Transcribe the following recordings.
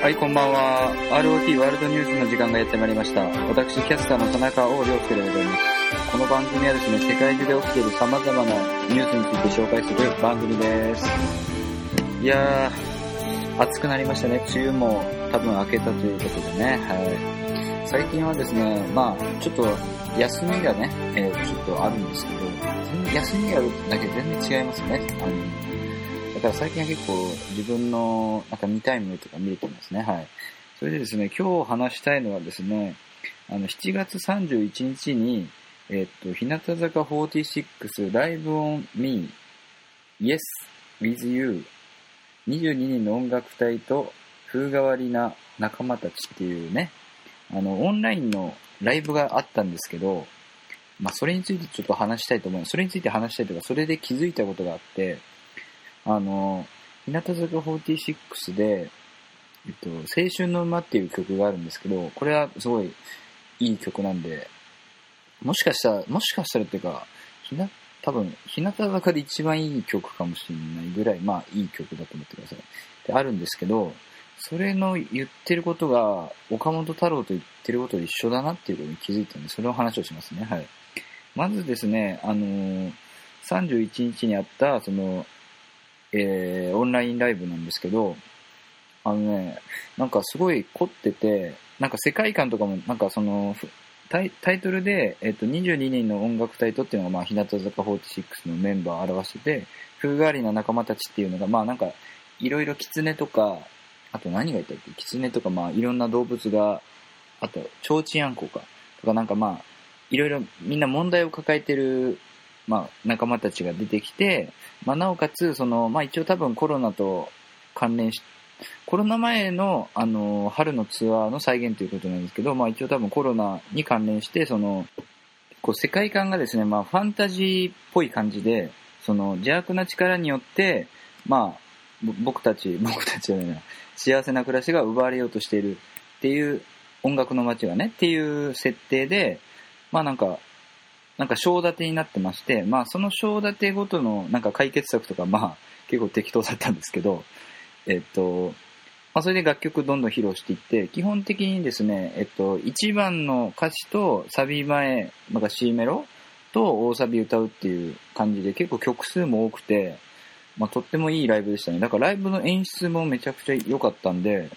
はい、こんばんは。ROT ワールドニュースの時間がやってまいりました。私、キャスターの田中王良介でございます。この番組はですね、世界中で起きている様々なニュースについて紹介する番組です。いやー、暑くなりましたね。梅雨も多分明けたということでね。はい。最近はですね、まあちょっと休みがね、えーちょっとあるんですけど、休みがあるだけ全然違いますね。あのだから最近は結構自分のなんか見たいものとか見れてますね。はい。それでですね、今日話したいのはですね、あの、7月31日に、えっと、日向坂46 Live on Me Yes with You 22人の音楽隊と風変わりな仲間たちっていうね、あの、オンラインのライブがあったんですけど、まあ、それについてちょっと話したいと思います。それについて話したいとか、それで気づいたことがあって、あの、日向坂46で、えっと、青春の馬っていう曲があるんですけど、これはすごいいい曲なんで、もしかしたら、もしかしたらっていうか、ひな、多分、日向坂で一番いい曲かもしれないぐらい、まあいい曲だと思ってください。で、あるんですけど、それの言ってることが、岡本太郎と言ってることと一緒だなっていうことに気づいたんで、それを話をしますね。はい。まずですね、あのー31日にあった、その、えー、オンラインライブなんですけど、あのね、なんかすごい凝ってて、なんか世界観とかも、なんかその、タイタイトルで、えっと、22人の音楽隊とっていうのが、まあ、日向坂46のメンバーを表してて、風変わりな仲間たちっていうのが、まあ、なんか、いろいろ狐とか、あと何がいたっけ？狐とか、まあ、いろんな動物が、あと、ちょうちんあんこか。とか、なんかまあ、いろいろみんな問題を抱えてる、まあ、仲間たちが出てきて、まあ、なおかつ、その、まあ、一応多分コロナと関連し、コロナ前の、あの、春のツアーの再現ということなんですけど、まあ、一応多分コロナに関連して、その、こう、世界観がですね、まあ、ファンタジーっぽい感じで、その、邪悪な力によって、まあ、僕たち、僕たちじゃないな、幸せな暮らしが奪われようとしているっていう音楽の街がね、っていう設定で、まあなんか、なんか章立てになってまして、まあその章立てごとのなんか解決策とかまあ結構適当だったんですけど、えっと、まあそれで楽曲どんどん披露していって、基本的にですね、えっと、1番の歌詞とサビ前、なんか C メロと大サビ歌うっていう感じで結構曲数も多くて、まあとってもいいライブでしたね。だからライブの演出もめちゃくちゃ良かったんで、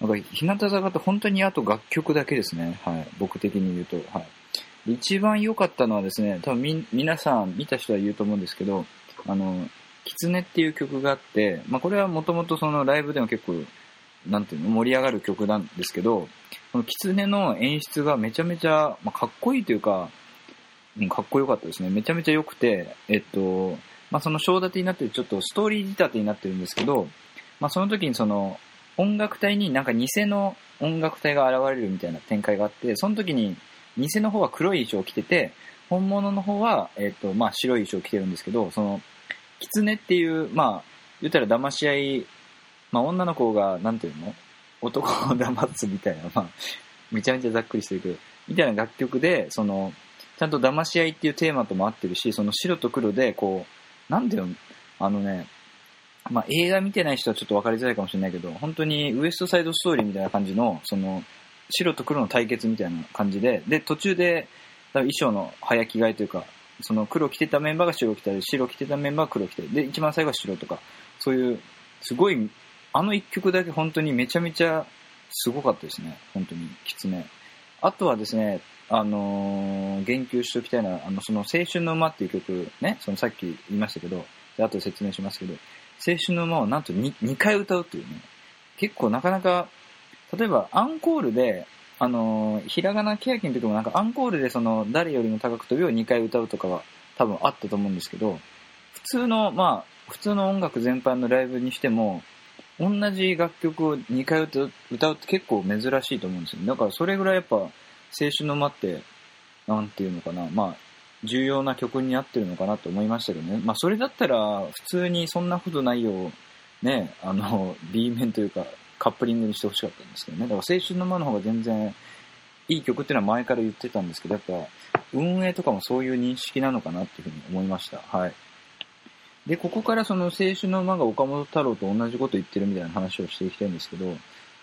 なんか日向坂って本当にあと楽曲だけですね。はい。僕的に言うと。はい。一番良かったのはですね、多分み、皆さん見た人は言うと思うんですけど、あの、狐っていう曲があって、まあこれはもともとそのライブでも結構、なんていうの、盛り上がる曲なんですけど、この狐の演出がめちゃめちゃ、まあ、かっこいいというか、うんかっこよかったですね。めちゃめちゃ良くて、えっと、まあその章立てになってる、ちょっとストーリー仕立てになってるんですけど、まあその時にその、音楽隊になんか偽の音楽隊が現れるみたいな展開があって、その時に偽の方は黒い衣装を着てて、本物の方は、えっ、と、まあ白い衣装を着てるんですけど、その、狐っていう、まあ、言ったら騙し合い、まあ女の子が、なんていうの？男を騙すみたいな、まあ、めちゃめちゃざっくりしてるけど、みたいな楽曲で、その、ちゃんと騙し合いっていうテーマとも合ってるし、その白と黒で、こう、なんていうの？あのね、まあ、映画見てない人はちょっと分かりづらいかもしれないけど、本当にウエストサイドストーリーみたいな感じの、その、白と黒の対決みたいな感じで、で、途中で、衣装の早着替えというか、その黒着てたメンバーが白着たり、白着てたメンバーが黒着たり、で、一番最後は白とか、そういう、すごい、あの一曲だけ本当にめちゃめちゃすごかったですね。本当に、狐。あとはですね、あのー言及しておきたいのは、あの、その、青春の馬っていう曲、ね、そのさっき言いましたけど、で後で説明しますけど、青春の馬をなんと 2, 2回歌うっていうね、結構なかなか、例えばアンコールで、あのーひらがなけやきの時もなんかアンコールでその、誰よりも高く飛びを2回歌うとかは多分あったと思うんですけど、普通の、まあ、普通の音楽全般のライブにしても、同じ楽曲を2回歌うって結構珍しいと思うんですよ。だからそれぐらいやっぱ、青春の間って、なんていうのかな、まあ、重要な曲になってるのかなと思いましたけどね。まあ、それだったら、普通にそんなことないよう、ね、あの、B 面というか、カップリングにしてほしかったんですけどね。だから青春の間の方が全然、いい曲っていうのは前から言ってたんですけど、やっぱ、運営とかもそういう認識なのかなっていうふうに思いました。はい。で、ここからその青春の馬が岡本太郎と同じこと言ってるみたいな話をしていきたいんですけど、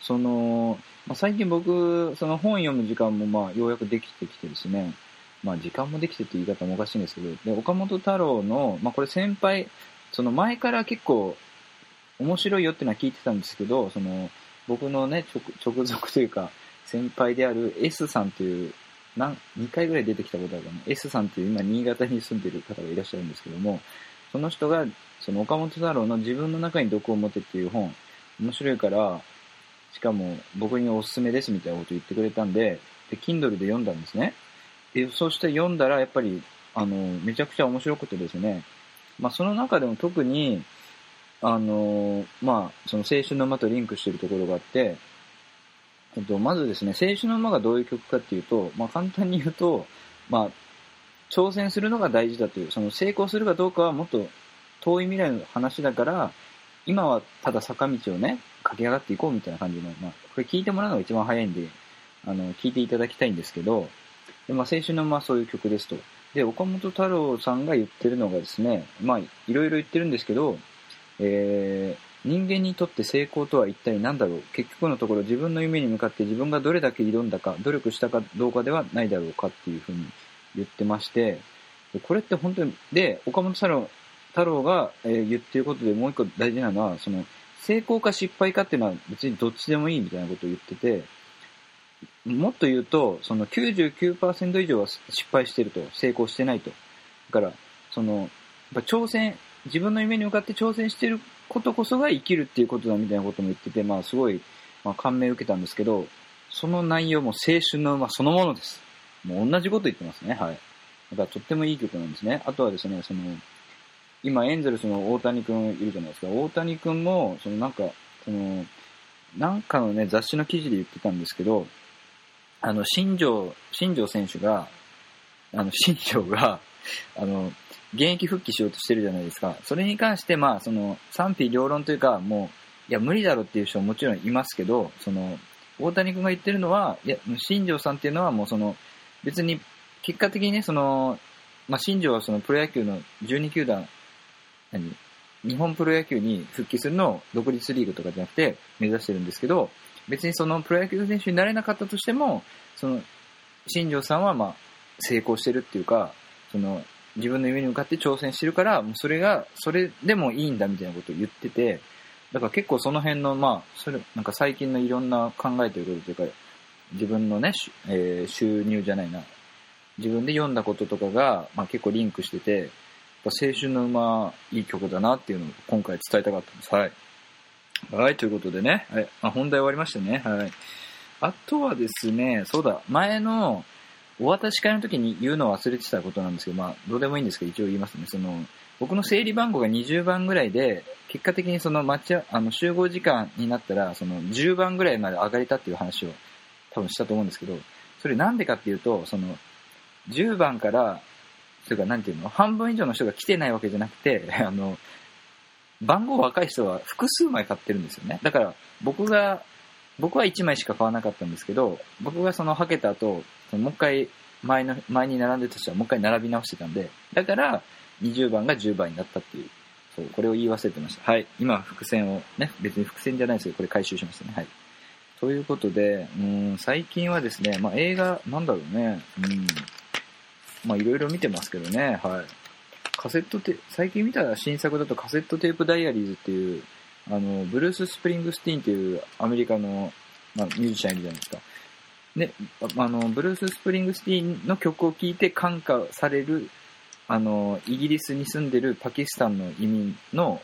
その、まあ、最近僕、その本読む時間もまあようやくできてきてですね、まあ時間もできてって言い方もおかしいんですけど、で、岡本太郎の、まあこれ先輩、その前から結構面白いよっていうのは聞いてたんですけど、その僕のね、直直属というか先輩である S さんという、何、2回ぐらい出てきたことあるかな。S さんっていう今新潟に住んでる方がいらっしゃるんですけども、その人が、その岡本太郎の自分の中に毒を持てっていう本、面白いから、しかも僕におすすめですみたいなこと言ってくれたんで、で、Kindle で読んだんですね。で、そして読んだらやっぱり、あの、めちゃくちゃ面白くてですね、まあその中でも特に、あの、まあその青春の馬とリンクしてるところがあって、えっと、まずですね、青春の馬がどういう曲かっていうと、まあ簡単に言うと、まあ、挑戦するのが大事だという、その成功するかどうかはもっと遠い未来の話だから、今はただ坂道をね、駆け上がっていこうみたいな感じの、まあ、これ聞いてもらうのが一番早いんで、あの、聞いていただきたいんですけど、でまあ、青春のまあそういう曲ですと。で、岡本太郎さんが言ってるのがですね、まあ、いろいろ言ってるんですけど、えー、人間にとって成功とは一体何だろう？結局のところ自分の夢に向かって自分がどれだけ挑んだか、努力したかどうかではないだろうかっていうふうに言ってまして、これって本当に、で、岡本太郎太郎が、えー、言ってることでもう一個大事なのは、その、成功か失敗かっていうのは別にどっちでもいいみたいなことを言ってて、もっと言うと、その99%以上は失敗してると、成功してないと。だから、その、やっぱ挑戦、自分の夢に向かって挑戦してることこそが生きるっていうことだみたいなことも言ってて、まあすごい、まあ感銘を受けたんですけど、その内容も青春の馬そのものです。もう同じこと言ってますね、はい。だからとってもいい曲なんですね。あとはですね、その、今エンゼルスの大谷君いるじゃないですか。大谷君も、そのなんか、その、なんかのね、雑誌の記事で言ってたんですけど、あの、新庄、新庄選手が、あの、新庄が、あの、現役復帰しようとしてるじゃないですか。それに関して、まあ、その、賛否両論というか、もう、いや、無理だろっていう人ももちろんいますけど、その、大谷君が言ってるのは、いや、新庄さんっていうのはもうその、別に、結果的にね、その、まあ、新庄はそのプロ野球の12球団何日本プロ野球に復帰するのを独立リーグとかじゃなくて目指してるんですけど、別にそのプロ野球選手になれなかったとしても、その、新庄さんはまあ、成功してるっていうか、その、自分の夢に向かって挑戦してるから、もうそれが、それでもいいんだみたいなことを言ってて、だから結構その辺の、まあ、それ、なんか最近のいろんな考えてることというか、自分のね、えー、収入じゃないな、自分で読んだこととかが、まあ結構リンクしてて、青春の馬、いい曲だなっていうのを今回伝えたかったんです。はい。はい、ということでね、はい、あ本題終わりましたね。はい。あとはですね、そうだ、前のお渡し会の時に言うのを忘れてたことなんですけど、まあ、どうでもいいんですけど、一応言いますね。その、僕の整理番号が20番ぐらいで、結果的にその待ち、あの、集合時間になったら、その10番ぐらいまで上がれたっていう話を多分したと思うんですけど、それなんでかっていうと、その、10番からというか、なんていうの半分以上の人が来てないわけじゃなくて、あの、番号若い人は複数枚買ってるんですよね。だから、僕が、僕は1枚しか買わなかったんですけど、僕がそのはけた後、もう一回前の、前に並んでた人はもう一回並び直してたんで、だから、20番が10番になったっていう。そう、これを言い忘れてました。はい。今、伏線を、ね、別に伏線じゃないですけど、これ回収しましたね。はい。ということで、うん、最近はですね、まあ映画、なんだろうね、うん、まあいろいろ見てますけどね、はい。カセットテ、最近見た新作だとカセットテープダイアリーズっていう、あの、ブルース・スプリングスティーンっていうアメリカの、まあ、ミュージシャンいるじゃないですか。で、あの、ブルース・スプリングスティーンの曲を聴いて感化される、あの、イギリスに住んでるパキスタンの移民の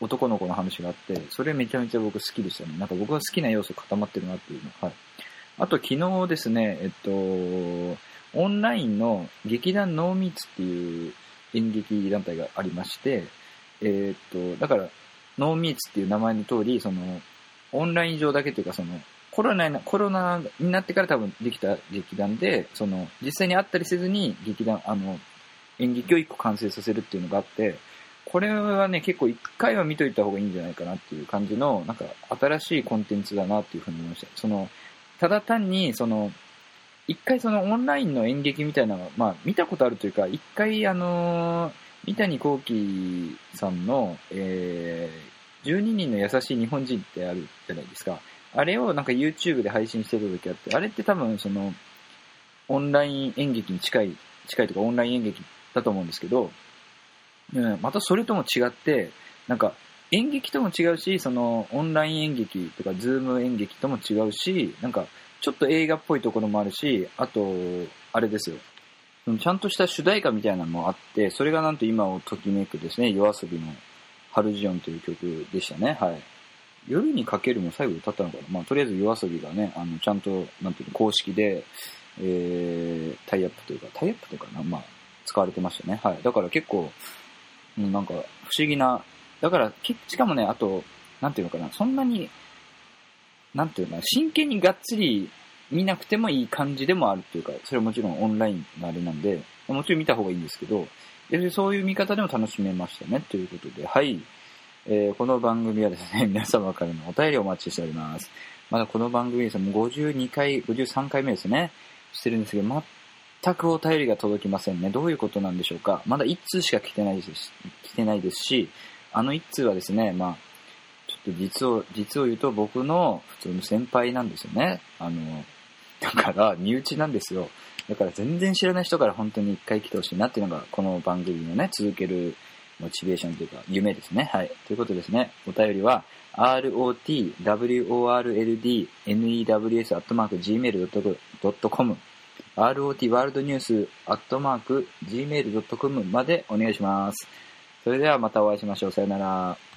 男の子の話があって、それめちゃめちゃ僕好きでしたね。なんか僕は好きな要素固まってるなっていうの。はい。あと昨日ですね、えっと、オンラインの劇団ノーミーツっていう演劇団体がありまして、えー、っと、だから、ノーミーツっていう名前の通り、その、オンライン上だけというか、その、コロナコロナになってから多分できた劇団で、その、実際に会ったりせずに劇団、あの、演劇を一個完成させるっていうのがあって、これはね、結構一回は見といた方がいいんじゃないかなっていう感じの、なんか新しいコンテンツだなっていうふうに思いました。その、ただ単に、その、一回そのオンラインの演劇みたいなのまあ見たことあるというか、一回あの、三谷幸喜さんの、えー、12人の優しい日本人ってあるじゃないですか。あれをなんか YouTube で配信してた時あって、あれって多分その、オンライン演劇に近い、近いとかオンライン演劇だと思うんですけど、うん、またそれとも違って、なんか演劇とも違うし、そのオンライン演劇とかズーム演劇とも違うし、なんかちょっと映画っぽいところもあるし、あと、あれですよ。ちゃんとした主題歌みたいなのもあって、それがなんと今をときめくですね、夜遊びのハルジオンという曲でしたね。はい。夜にかけるも最後歌ったのかな？まあ、とりあえず夜遊びがね、あの、ちゃんと、なんていうの、公式で、えー、タイアップというか、タイアップというかな？まあ、使われてましたね。はい。だから結構、うんなんか、不思議な、だから、しかもね、あと、なんていうのかな、そんなに、なんていうのかな、真剣にがっつり見なくてもいい感じでもあるっていうか、それはもちろんオンラインのあれなんで、もちろん見た方がいいんですけど、そういう見方でも楽しめましたね、ということで、はい。えー、この番組はですね、皆様からのお便りをお待ちしております。まだこの番組ですね、52回、53回目ですね、してるんですけど、全くお便りが届きませんね。どういうことなんでしょうか。まだ1通しか来てないです、来てないですし、あの1通はですね、まあ、ちょっと実を、実を言うと僕の普通の先輩なんですよね。あの、だから身内なんですよ。だから全然知らない人から本当に一回来てほしいなっていうのが、この番組のね、続けるモチベーションというか、夢ですね。はい。ということですね。お便りは、rotworldnews.gmail.com rot ワールドニュース .gmail.com までお願いします。それではまたお会いしましょう。さよなら。